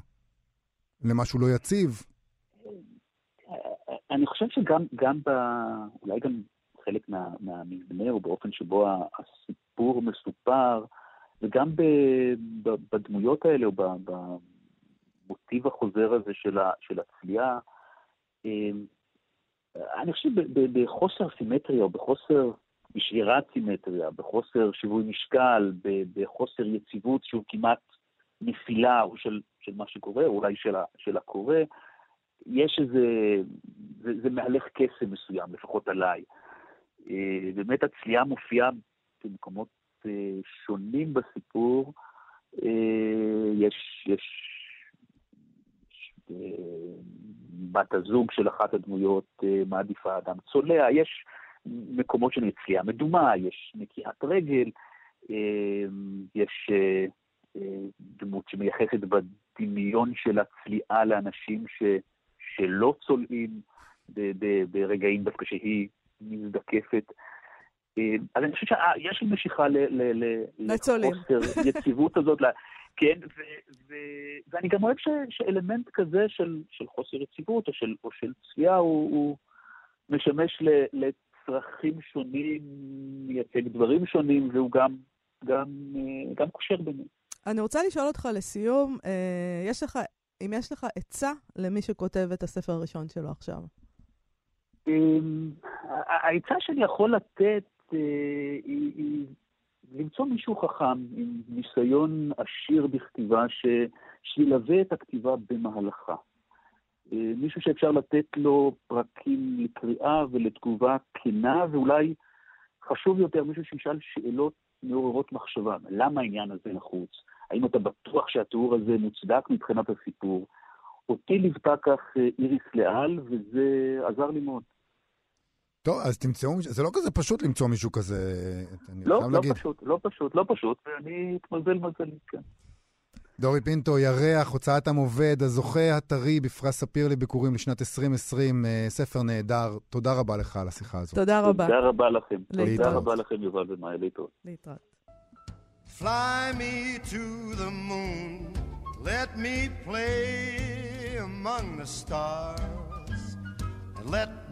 למשהו לא יציב. אני חושב שגם, גם ב... אולי גם חלק מה, מהמבנה או באופן שבו הסיפור מסופר, וגם בדמויות האלה או במוטיב החוזר הזה של, של הצליעה, אמ, אני חושב בחוסר סימטריה או בחוסר, בשבירת סימטריה, בחוסר שיווי משקל, בחוסר יציבות שהוא כמעט נפילה או של, של מה שקורה, או אולי של, של הקורא, יש איזה, זה, זה מהלך קסם מסוים, לפחות עליי. אה, באמת הצליעה מופיעה במקומות אה, שונים בסיפור. אה, יש, יש בת הזוג של אחת הדמויות מעדיפה אדם צולע, יש מקומות של צליעה מדומה, יש נקיעת רגל, יש דמות שמייחסת בדמיון של הצליעה לאנשים ש, שלא צולעים ברגעים דווקא שהיא מזדקפת. אה, אז אני חושב שיש לי משיכה לחוסר יציבות הזאת. כן, ו, ו, ואני גם אוהב ש, שאלמנט כזה של, של חוסר יציבות או של, או של צפייה הוא, הוא משמש ל, צרכים שונים, מייצג דברים שונים, והוא גם, גם, אה, גם קושר ביניהם. אני רוצה לשאול אותך לסיום, אה, יש לך, אם יש לך עצה למי שכותב את הספר הראשון שלו עכשיו. העצה שאני יכול לתת היא, היא למצוא מישהו חכם עם ניסיון עשיר בכתיבה, ש, שילווה את הכתיבה במהלכה. אה, מישהו שאפשר לתת לו פרקים לקריאה ולתגובה כנה, ואולי חשוב יותר, מישהו שישאל שאלות מעוררות מחשבה. למה העניין הזה נחוץ? האם אתה בטוח שהתיאור הזה מוצדק מבחינת הסיפור? אותי ליוותה כך אה, איריס לאל, וזה עזר לי מאוד. טוב, אז תמצאו, זה לא כזה פשוט למצוא מישהו כזה, אני לא, חייב לא להגיד. פשוט, לא פשוט, לא פשוט, ואני אתמזל מזלי, כן. דורי פינטו, ירח, הוצאת עם עובד, הזוכה הטרי בפרס ספיר לביקורים לשנת 2020, אה, ספר נהדר. תודה רבה לך על השיחה הזאת. תודה רבה. תודה רבה לכם. תודה להתראות. רבה לכם, יובל ומאיה, להתראות. להתראות. Fly me to the moon, let me play among the stars, and let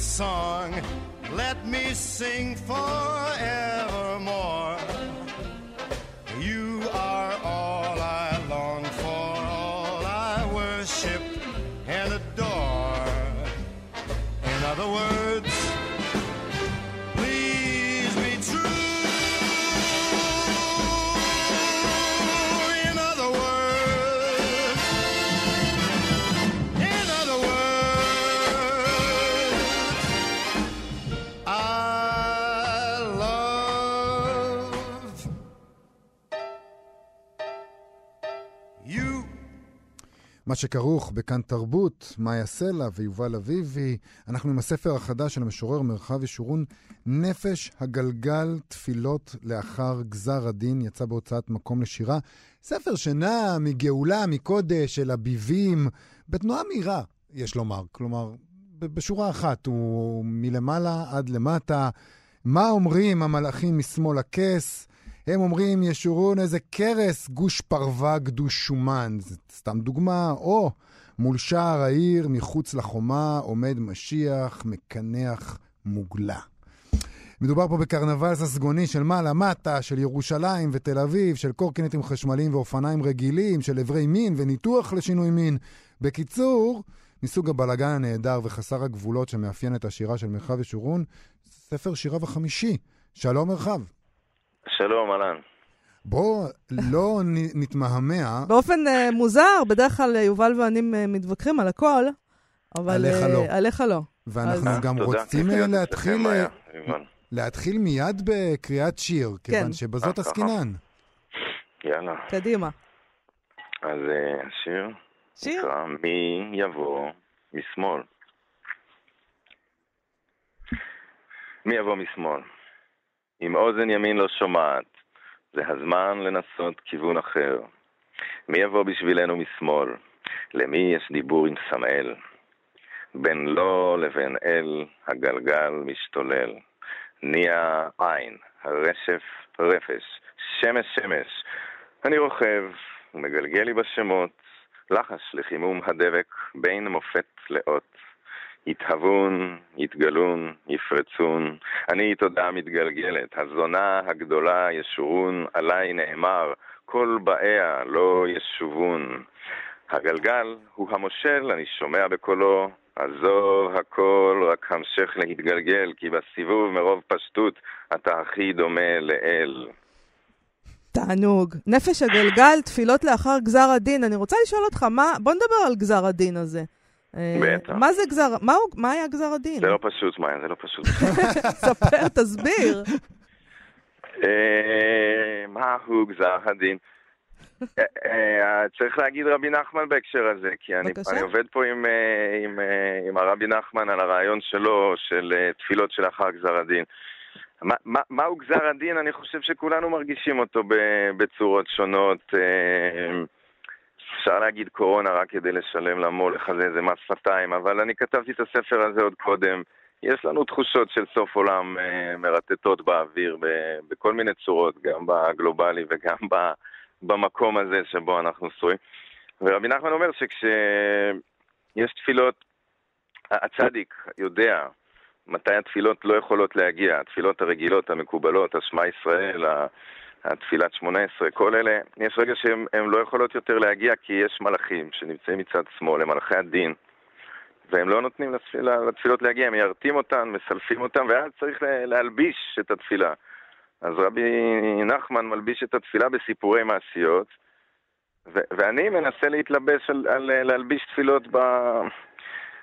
song. Let me sing forevermore. שכרוך בכאן תרבות, מאיה סלע ויובל אביבי. אנחנו עם הספר החדש של המשורר מרחב ישורון, נפש הגלגל, תפילות לאחר גזר הדין, יצא בהוצאת מקום לשירה. ספר שנע מגאולה, מקודש, אל הביבים, בתנועה מהירה, יש לומר. כלומר, בשורה אחת, הוא מלמעלה עד למטה. מה אומרים המלאכים משמאל הכס? הם אומרים, ישורון איזה קרס, גוש פרווה גדוש שומן. זה סתם דוגמה. או, מול שער העיר, מחוץ לחומה, עומד משיח, מקנח מוגלה. מדובר פה בקרנבל ססגוני של מעלה-מטה, של ירושלים ותל אביב, של קורקינטים חשמליים ואופניים רגילים, של אברי מין וניתוח לשינוי מין. בקיצור, מסוג הבלגן הנהדר וחסר הגבולות שמאפיין את השירה של מרחב ישורון, ספר שיריו החמישי. שלום מרחב. שלום, אהלן. בוא לא נתמהמה, באופן אה, מוזר, בדרך כלל אה, יובל ואני אה, מתווכחים על הכל, אבל... עליך לא. עליך לא. ואנחנו אז- גם תודה, רוצים להתחיל. להתחיל מיד בקריאת שיר, כיוון כן. שבזאת אה, ככה. עסקינן. יאללה. קדימה. אז השיר שיר? נקרא מי יבוא משמאל. מי יבוא משמאל? אם אוזן ימין לא שומעת, זה הזמן לנסות כיוון אחר. מי יבוא בשבילנו משמאל? למי יש דיבור עם סמאל? בין לו לבין אל הגלגל משתולל. נהיה עין, הרשף רפש, שמש שמש. אני רוכב ומגלגל לי בשמות, לחש לחימום הדבק בין מופת לאות. יתהוון, יתגלון, יפרצון. אני תודה מתגלגלת, הזונה הגדולה ישורון, עליי נאמר, כל באיה לא ישובון. הגלגל הוא המושל, אני שומע בקולו, עזוב הכל, רק המשך להתגלגל, כי בסיבוב מרוב פשטות אתה הכי דומה לאל. תענוג. נפש הגלגל, תפילות לאחר גזר הדין. אני רוצה לשאול אותך, מה... בוא נדבר על גזר הדין הזה. בטח. מה זה גזר... מה, הוא... מה היה גזר הדין? זה לא פשוט, מאיה, זה לא פשוט. ספר, תסביר. אה, מהו גזר הדין? אה, אה, צריך להגיד רבי נחמן בהקשר הזה, כי אני. אני עובד פה עם, עם, עם הרבי נחמן על הרעיון שלו, של תפילות שלאחר גזר הדין. מה, מה, מהו גזר הדין? אני חושב שכולנו מרגישים אותו בצורות שונות. אפשר להגיד קורונה רק כדי לשלם למולך הזה איזה מס שפתיים, אבל אני כתבתי את הספר הזה עוד קודם. יש לנו תחושות של סוף עולם אה, מרטטות באוויר בכל מיני צורות, גם בגלובלי וגם במקום הזה שבו אנחנו שרויים. ורבי נחמן אומר שכשיש תפילות, הצדיק יודע מתי התפילות לא יכולות להגיע, התפילות הרגילות, המקובלות, השמע ישראל, התפילת שמונה עשרה, כל אלה, יש רגע שהן הן לא יכולות יותר להגיע כי יש מלאכים שנמצאים מצד שמאל, הם מלאכי הדין, והם לא נותנים לתפילה, לתפילות להגיע, הם מיירטים אותן, מסלפים אותן, ואז צריך לה- להלביש את התפילה. אז רבי נחמן מלביש את התפילה בסיפורי מעשיות, ו- ואני מנסה להתלבש על, על להלביש תפילות ב...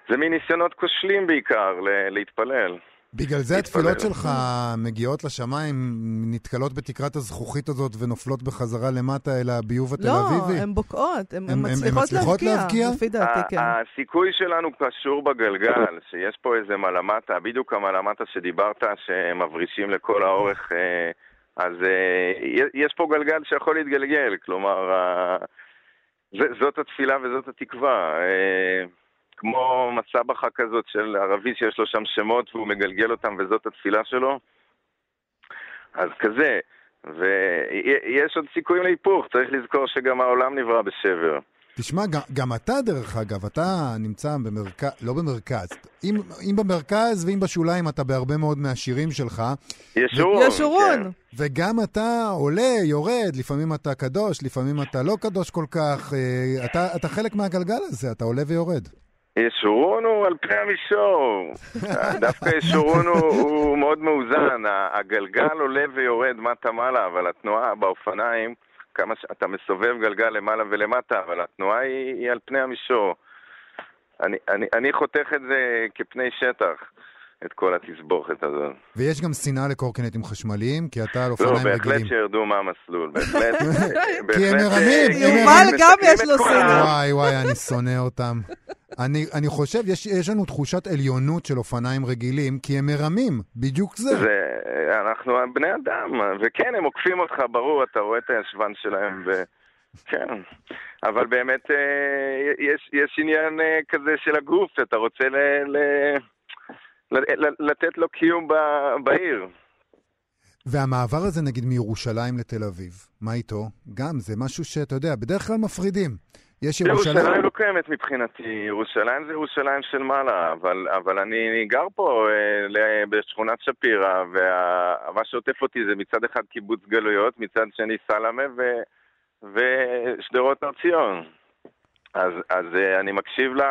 זה מין ניסיונות כושלים בעיקר, ל- להתפלל. בגלל זה. התפילות שלך מגיעות לשמיים, נתקלות בתקרת הזכוכית הזאת ונופלות בחזרה למטה אל הביוב התל לא, אביבי? הן בוקעות, הן מצליחות להבקיע. לפי דעתי, כן. הסיכוי שלנו קשור בגלגל, שיש פה איזה מלמטה, בדיוק המלמטה שדיברת, שמברישים לכל האורך, אה, אז אה, יש פה גלגל שיכול להתגלגל, כלומר, זאת התפילה וזאת התקווה. כמו מסבכה כזאת של ערבי שיש לו שם שמות והוא מגלגל אותם וזאת התפילה שלו, אז כזה. ויש עוד סיכויים להיפוך, צריך לזכור שגם העולם נברא בשבר. תשמע, גם, גם אתה, דרך אגב, אתה נמצא במרכז, לא במרכז, אם, אם במרכז ואם בשוליים אתה בהרבה מאוד מהשירים שלך, ישורון. ישורון. כן. וגם אתה עולה, יורד, לפעמים אתה קדוש, לפעמים אתה לא קדוש כל כך, אה, אתה, אתה חלק מהגלגל הזה, אתה עולה ויורד. ישורון הוא על פני המישור. דווקא ישורון הוא, הוא מאוד מאוזן. הגלגל עולה ויורד מטה מעלה, אבל התנועה באופניים, כמה שאתה מסובב גלגל למעלה ולמטה, אבל התנועה היא, היא על פני המישור. אני, אני, אני חותך את זה כפני שטח, את כל התסבוכת הזאת. ויש גם שנאה לקורקינטים חשמליים, כי אתה על לא, אופניים בהחלט רגילים. שירדו מהמסלול, בהחלט. כי הם בהחלט, מרמים, אה, יובל גם יש לו. שנאה. וואי, וואי, אני שונא אותם. אני, אני חושב, יש, יש לנו תחושת עליונות של אופניים רגילים, כי הם מרמים, בדיוק זה. זה, אנחנו בני אדם, וכן, הם עוקפים אותך, ברור, אתה רואה את הישבן שלהם, ו... כן. אבל באמת, אה, יש, יש עניין אה, כזה של הגוף, שאתה רוצה ל... ל... לתת לו קיום בעיר. והמעבר הזה, נגיד, מירושלים לתל אביב, מה איתו? גם, זה משהו שאתה יודע, בדרך כלל מפרידים. יש ירושלים... ירושלים לא קיימת מבחינתי, ירושלים זה ירושלים של מעלה, אבל, אבל אני גר פה אה, בשכונת שפירא, ומה שעוטף אותי זה מצד אחד קיבוץ גלויות, מצד שני סלמה ו, ושדרות הר ציון. אז, אז אה, אני מקשיב ל,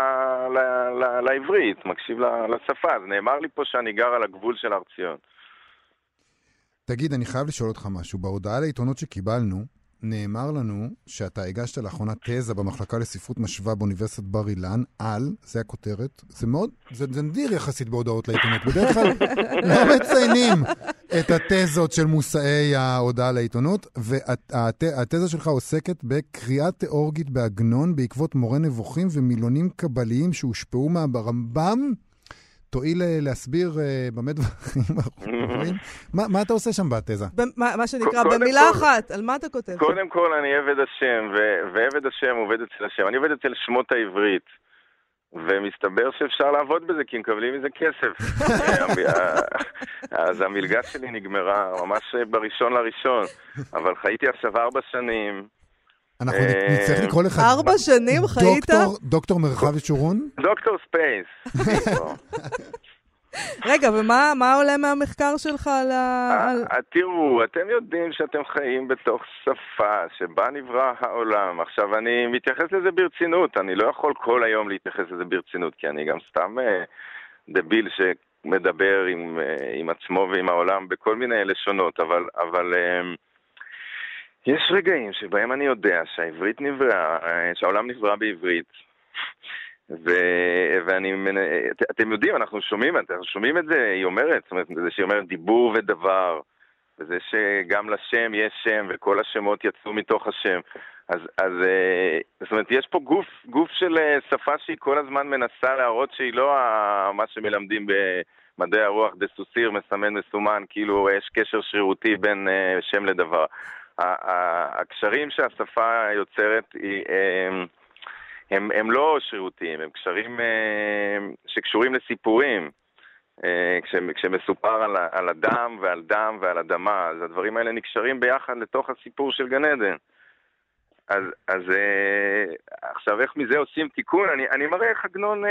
ל, ל, לעברית, מקשיב ל- לשפה, אז נאמר לי פה שאני גר על הגבול של הר ציון. תגיד, אני חייב לשאול אותך משהו. בהודעה לעיתונות שקיבלנו, נאמר לנו שאתה הגשת לאחרונה תזה במחלקה לספרות משווה באוניברסיטת בר אילן על, זה הכותרת, זה מאוד, זה, זה נדיר יחסית בהודעות לעיתונות. בדרך כלל לא מציינים את התזות של מושאי ההודעה לעיתונות, והתזה שלך עוסקת בקריאה תיאורגית בעגנון בעקבות מורה נבוכים ומילונים קבליים שהושפעו מהרמב"ם. תואיל אה, להסביר אה, במה דברים אחרים. מה אתה עושה שם בתזה? מה שנקרא, במילה אחת, על מה אתה כותב? קודם כל אני עבד השם, ועבד השם עובד אצל השם. אני עובד אצל שמות העברית. ומסתבר שאפשר לעבוד בזה, כי מקבלים מזה כסף. אז המלגה שלי נגמרה ממש בראשון לראשון, אבל חייתי עכשיו ארבע שנים. אנחנו נצטרך לקרוא לך... ארבע שנים חיית? דוקטור- מרחב ישורון? דוקטור space. רגע, ומה מה עולה מהמחקר שלך על ה... אה, תראו, אתם יודעים שאתם חיים בתוך שפה שבה נברא העולם. עכשיו, אני מתייחס לזה ברצינות, אני לא יכול כל היום להתייחס לזה ברצינות, כי אני גם סתם אה, דביל שמדבר עם, אה, עם עצמו ועם העולם בכל מיני לשונות, אבל, אבל יש רגעים שבהם אני יודע שהעברית נבראה, אה, שהעולם נברא בעברית. ו... ואני, את- אתם יודעים, אנחנו שומעים, אנחנו שומעים את זה, היא אומרת, זאת אומרת, זה שהיא אומרת דיבור ודבר, וזה שגם לשם יש שם, וכל השמות יצאו מתוך השם. אז, אז אה, זאת אומרת, יש פה גוף, גוף של אה, שפה שהיא כל הזמן מנסה להראות שהיא לא מה שמלמדים במדעי הרוח, דסוסיר, מסמן מסומן, כאילו יש קשר שרירותי בין שם לדבר. הקשרים שהשפה יוצרת היא... אה, הם, הם לא שרירותיים, הם קשרים אה, שקשורים לסיפורים. אה, כש, כשמסופר על, על אדם ועל דם ועל אדמה, אז הדברים האלה נקשרים ביחד לתוך הסיפור של גן עדן. אז, אז עכשיו איך מזה עושים תיקון? אני, אני מראה איך עגנון,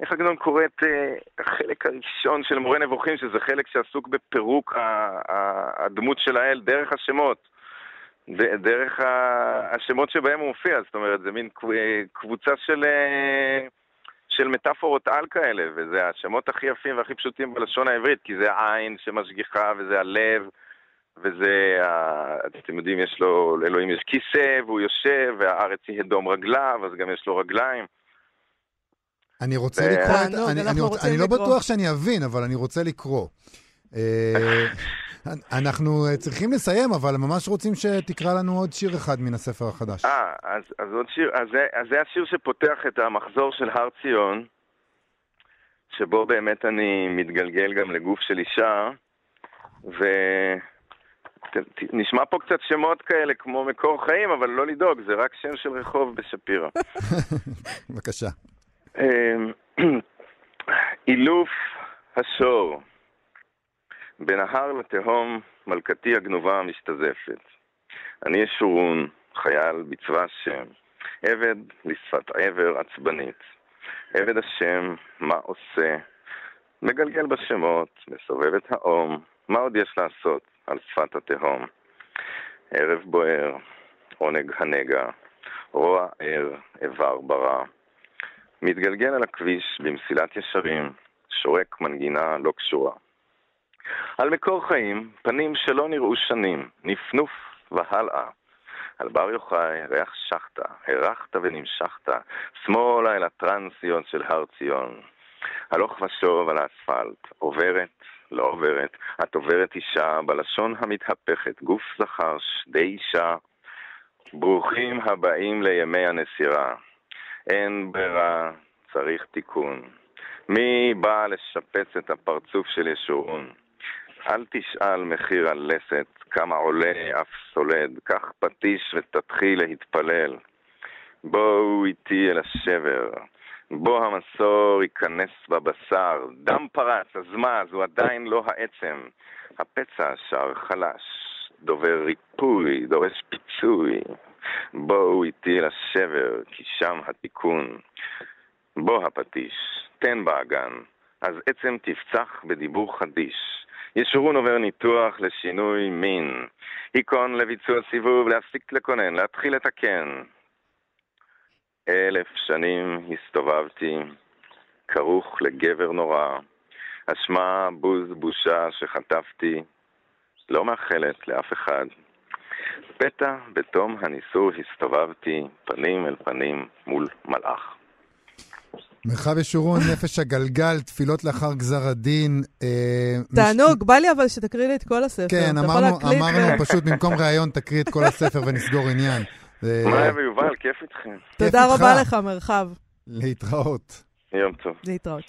איך עגנון קורא את אה, החלק הראשון של מורה נבוכים, שזה חלק שעסוק בפירוק הדמות של האל דרך השמות. דרך השמות שבהם הוא מופיע, זאת אומרת, זה מין אה, קבוצה של, אה, של מטאפורות על כאלה, וזה השמות הכי יפים והכי פשוטים בלשון העברית, כי זה העין שמשגיחה, וזה הלב, וזה, אתם יודעים, יש לו, לאלוהים יש כיסא, והוא יושב, והארץ היא הדום רגליו, אז גם יש לו רגליים. אני רוצה ו- לקרוא את... תענוג, אני- אנחנו אני רוצ- רוצים אני לא. בטוח שאני אבין, אבל אני רוצה לקרוא. אה, אנחנו אה, צריכים לסיים, אבל ממש רוצים שתקרא לנו עוד שיר אחד מן הספר החדש. אה, אז, אז עוד שיר, אז זה, אז זה השיר שפותח את המחזור של הר ציון, שבו באמת אני מתגלגל גם לגוף של אישה, ונשמע פה קצת שמות כאלה כמו מקור חיים, אבל לא לדאוג, זה רק שם של רחוב בשפירא. בבקשה. אמ, אילוף השור. בנהר לתהום מלכתי הגנובה משתזפת. אני ישורון, חייל בצבא השם, עבד לשפת עבר עצבנית. עבד השם, מה עושה? מגלגל בשמות, מסובב את האום, מה עוד יש לעשות על שפת התהום? ערב בוער, עונג הנגע, רוע ער, איבר ברא. מתגלגל על הכביש במסילת ישרים, שורק מנגינה לא קשורה. על מקור חיים, פנים שלא נראו שנים, נפנוף והלאה. על בר יוחאי, ריח שחטה, הרחת ונמשכת, שמאלה אל הטרנסיות של הר ציון. הלוך ושוב על האספלט, עוברת, לא עוברת, את עוברת אישה, בלשון המתהפכת, גוף זכר, שדי אישה. ברוכים הבאים לימי הנסירה. אין ברירה, צריך תיקון. מי בא לשפץ את הפרצוף של ישורון? אל תשאל מחיר הלסת, כמה עולה אף סולד, קח פטיש ותתחיל להתפלל. בואו איתי אל השבר, בוא המסור ייכנס בבשר, דם פרץ, אז מה, זו עדיין לא העצם. הפצע שר חלש, דובר ריפוי, דורש פיצוי. בואו איתי אל השבר, כי שם התיקון. בוא הפטיש, תן באגן, אז עצם תפצח בדיבור חדיש. ישורון עובר ניתוח לשינוי מין. היכון לביצוע סיבוב, להפסיק לקונן, להתחיל לתקן. אלף שנים הסתובבתי, כרוך לגבר נורא. אשמה, בוז, בושה שחטפתי, לא מאחלת לאף אחד. פתע בתום הניסור הסתובבתי פנים אל פנים מול מלאך. מרחב ישורון, נפש הגלגל, תפילות לאחר גזר הדין. אה, תענוג, בא לי אבל שתקריא לי את כל הספר. כן, אמרנו, פשוט במקום ראיון תקריא את כל הספר ונסגור עניין. זה- מאיה ויובל, כיף איתכם. תודה. רבה לך, מרחב. להתראות. יום טוב. להתראות.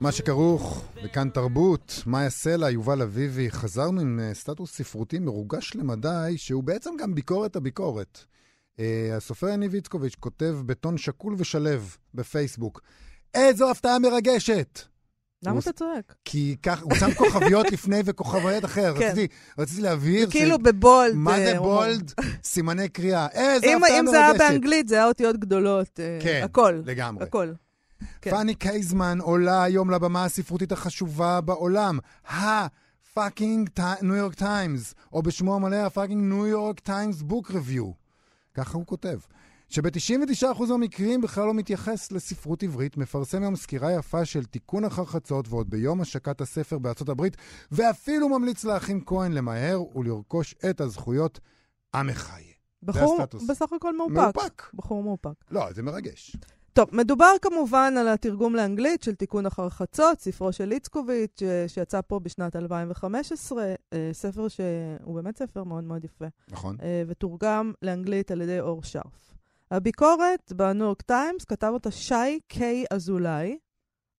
מה שכרוך, וכאן תרבות, מאיה סלע, יובל אביבי, חזרנו עם אה, סטטוס ספרותי מרוגש למדי, שהוא בעצם גם ביקורת הביקורת. Uh, הסופר יניב איצקוביץ' כותב בטון שקול ושלב בפייסבוק, איזו הפתעה מרגשת! למה אתה צועק? כי כך, הוא שם כוכביות לפני וכוכביות אחר. כן. רציתי, רציתי להבהיר כאילו ב bold. מה אה, זה הוא- bold? סימני קריאה. איזו אם הפתעה אם זה היה מרגשת. באנגלית, זה היה אותיות גדולות. אה, כן, הכל. לגמרי. הכל. כן. פאני קייזמן עולה היום לבמה הספרותית החשובה בעולם, ה fucking New York Times, או בשמו המלא ה fucking New York Times Book Review. ככה הוא כותב. שב-99% מהמקרים בכלל לא מתייחס לספרות עברית, מפרסם היום סקירה יפה של תיקון אחר חצות ועוד ביום השקת הספר בארצות הברית, ואפילו ממליץ לאחים כהן למהר ולרכוש את הזכויות עמך יהיה. בחור. בסך הכל מאופק. מאופק. בחור מאופק. לא, זה מרגש. טוב, מדובר כמובן על התרגום לאנגלית של תיקון אחר חצות, ספרו של איצקוביץ', ש- שיצא פה בשנת 2015, אה, ספר שהוא באמת ספר מאוד מאוד יפה, נכון? אה, ותורגם לאנגלית על ידי אור שרף. הביקורת בניו יורק טיימס, כתב אותה שי קיי אזולאי,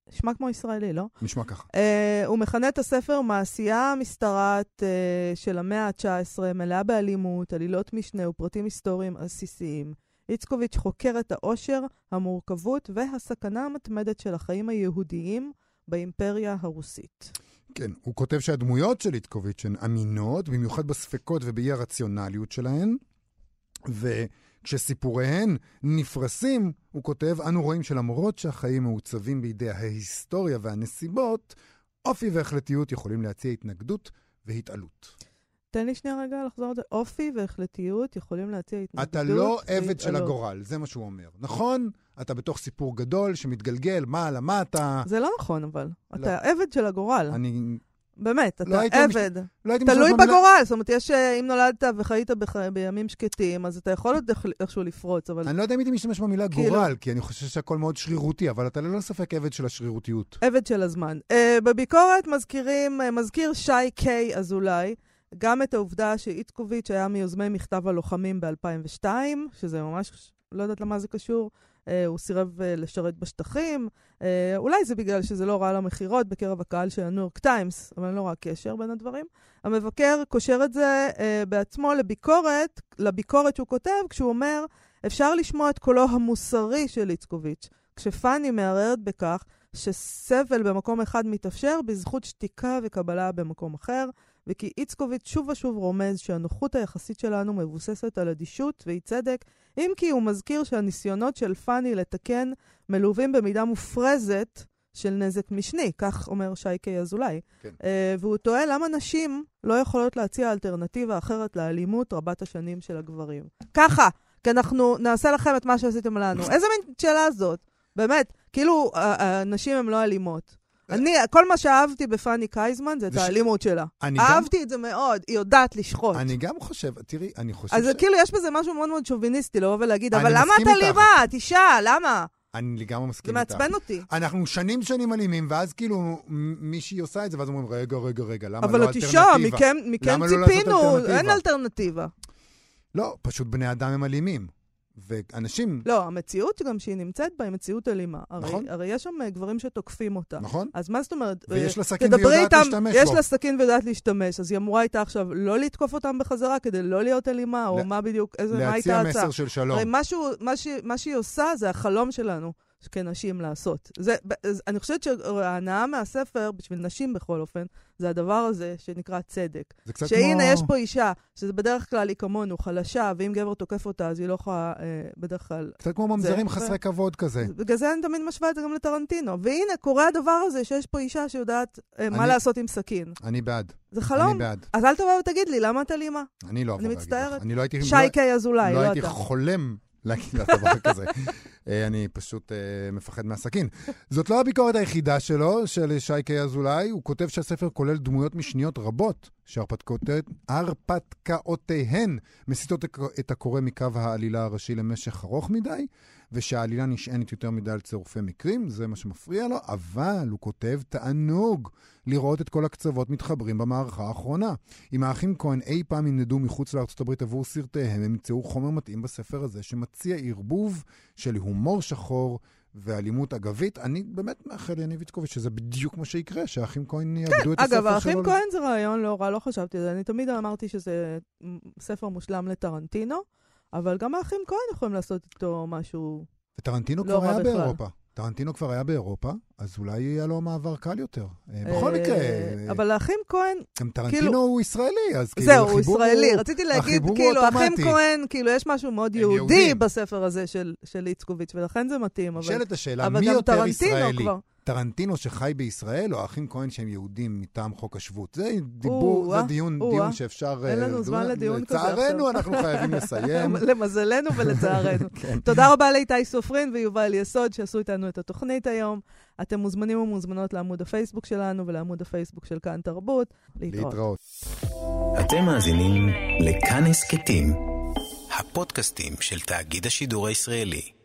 נשמע כמו ישראלי, לא? נשמע ככה. Uh, הוא מכנה את הספר מעשייה משתרעת uh, של המאה ה-19, מלאה באלימות, עלילות משנה ופרטים היסטוריים עסיסיים. איצקוביץ' חוקר את העושר, המורכבות והסכנה המתמדת של החיים היהודיים באימפריה הרוסית. כן, הוא כותב שהדמויות של איטקוביץ' הן אמינות, במיוחד בספקות ובאי הרציונליות שלהן, וכשסיפוריהן נפרסים, הוא כותב, אנו רואים שלמרות שהחיים מעוצבים בידי ההיסטוריה והנסיבות, אופי והחלטיות יכולים להציע התנגדות והתעלות. תן לי שנייה רגע לחזור על זה. אופי והחלטיות יכולים להציע התנגדות. אתה לא עבד של. הגורל, זה מה שהוא אומר. נכון? אתה בתוך סיפור גדול שמתגלגל, מעלה, מטה. זה לא נכון, אבל. אתה עבד של הגורל. אני באמת, לא אתה מש- עבד. לא הייתי משתמש תלוי במילה- בגורל, זאת אומרת, יש, אה, אם נולדת וחיית בח... בימים שקטים, אז אתה יכול עוד איכשהו לפרוץ, אבל אני לא יודע אם הייתי משתמש במילה כאילו- גורל, כי אני חושב שהכל מאוד שרירותי, אבל אתה ללא ספק עבד של השרירותיות. עבד של הזמן. Uh, בביקורת מזכירים, uh, מזכיר שי קיי אזולאי, גם את העובדה שאיטקוביץ' היה מיוזמי מכתב הלוחמים ב-2002, שזה ממש, לא יודעת למה זה קשור, uh, הוא סירב uh, לשרת בשטחים, uh, אולי זה בגלל שזה לא רע למכירות בקרב הקהל של הניו יורק טיימס, אבל אני לא רואה קשר בין הדברים. המבקר קושר את זה uh, בעצמו לביקורת, לביקורת שהוא כותב, כשהוא אומר, אפשר לשמוע את קולו המוסרי של איצקוביץ', כשפאני מערערת בכך שסבל במקום אחד מתאפשר בזכות שתיקה וקבלה במקום אחר, וכי איצקוביץ' שוב ושוב רומז שהנוחות היחסית שלנו מבוססת על אדישות ואי צדק, אם כי הוא מזכיר שהניסיונות של פאני לתקן מלווים במידה מופרזת של נזק משני, כך אומר שייקי אזולאי. כן. Uh, והוא תוהה למה נשים לא יכולות להציע אלטרנטיבה אחרת לאלימות רבת השנים של הגברים. ככה, כי אנחנו נעשה לכם את מה שעשיתם לנו. איזה מין שאלה זאת? באמת, כאילו, הנשים הן לא אלימות. אני, כל מה שאהבתי בפאני קייזמן זה את זה האלימות שלה. אהבתי את זה מאוד, היא יודעת לשחוט. אני גם חושב, תראי, אני חושב אז ש... זה כאילו, יש בזה משהו מאוד מאוד שוביניסטי, לבוא ולהגיד, אבל למה את. אלימה? את אישה, למה? אני לגמרי זה מסכים איתך. מעצבן אותי. אנחנו שנים שנים אלימים, ואז כאילו מישהי עושה את זה, ואז אומרים, רגע, רגע, רגע, למה אבל לא את אישה, אלטרנטיבה? מכם לא ציפינו, אלטרנטיבה? אין אלטרנטיבה. לא, פשוט בני אדם הם אלימים. ואנשים, לא, המציאות גם שהיא נמצאת בה היא מציאות אלימה. הרי- נכון. הרי יש שם אה, גברים שתוקפים אותה. נכון? אז מה זאת אומרת? ויש אה, לה סכין תדברי והיא יודעת איתם, להשתמש יש בו. לה סכין ויודעת להשתמש, אז היא אמורה הייתה עכשיו לא לתקוף אותם בחזרה כדי לא להיות אלימה, או לה- מה בדיוק, איזה, מה הייתה להציע ההצעה? מסר של שלום. הרי משהו, מה, ש, מה שהיא עושה זה החלום שלנו כנשים לעשות. זה, אני חושבת שההנאה מהספר, בשביל נשים בכל אופן, זה הדבר הזה שנקרא צדק. זה קצת שהנה, כמו... יש פה אישה, שזה בדרך כלל היא כמונו, חלשה, ואם גבר תוקף אותה, אז היא לא יכולה אה, בדרך כלל... קצת כמו ממזרים זה- חסרי כבוד כזה. בגלל זה אני תמיד משווה את זה גם לטרנטינו. והנה, קורה הדבר הזה שיש פה אישה שיודעת אה, מה אני- לעשות עם סכין. אני בעד. זה אני חלום. בעד. אז אל תבוא ותגיד לי, למה את אלימה? אני לא אבוא אני להגיד לך. מצטערת. אני לא הייתי... שייקי אזולאי, לא לא הייתי אתה. חולם להגיד לה דבר כזה. אני פשוט אה, מפחד מהסכין. זאת לא הביקורת היחידה שלו, של שייקי אזולאי. הוא כותב שהספר כולל דמויות משניות רבות, שהרפתקאות- הרפתקאותיהן מסיטות את הקורא מקו העלילה הראשי למשך ארוך מדי, ושהעלילה נשענת יותר מדי על צירופי מקרים, זה מה שמפריע לו, אבל הוא כותב תענוג לראות את כל הקצוות מתחברים במערכה האחרונה. אם האחים כהן אי פעם ינדדו מחוץ לארצות הברית עבור סרטיהם, הם ימצאו חומר מתאים בספר הזה שמציע ערבוב של הומור שחור ואלימות אגבית. אני באמת מאחל ליניב איצקוביץ' שזה בדיוק מה שיקרה, שהאחים כהן יאבדו את הספר כן, אגב, שלו. האחים כהן זה רעיון לא רע, לא חשבתי על זה. אני תמיד אמרתי שזה ספר מושלם לטרנטינו, אבל גם האחים כהן יכולים לעשות איתו משהו... וטרנטינו לא כבר רע היה בכלל. באירופה. טרנטינו כבר היה באירופה, אז אולי יהיה לו מעבר קל יותר. אה, בכל אה, מקרה, אבל האחים כהן, גם טרנטינו כאילו- הוא ישראלי, אז כאילו זהו, הוא החיבור ישראלי. רציתי להגיד, החיבור הוא כאילו, האחים. כהן, כאילו, יש משהו מאוד יהודי. בספר הזה של איצקוביץ', ולכן זה מתאים. אבל- נשאלת השאלה, מי גם יותר טרנטינו ישראלי? טרנטינו שחי בישראל, או האחים כהן שהם יהודים מטעם חוק השבות? זה דיבור, זה דיון, שאפשר... אין אה, לנו זמן לדיון כזה לצערנו, עכשיו. אנחנו חייבים לסיים. למזלנו ולצערנו. כן. תודה רבה לאיתי סופרין ויובל יסוד שעשו איתנו את התוכנית היום. אתם מוזמנים ומוזמנות לעמוד הפייסבוק שלנו ולעמוד הפייסבוק של כאן תרבות. להתראות. להתראות. אתם מאזינים לכאן הסכתים, הפודקאסטים של תאגיד השידור הישראלי.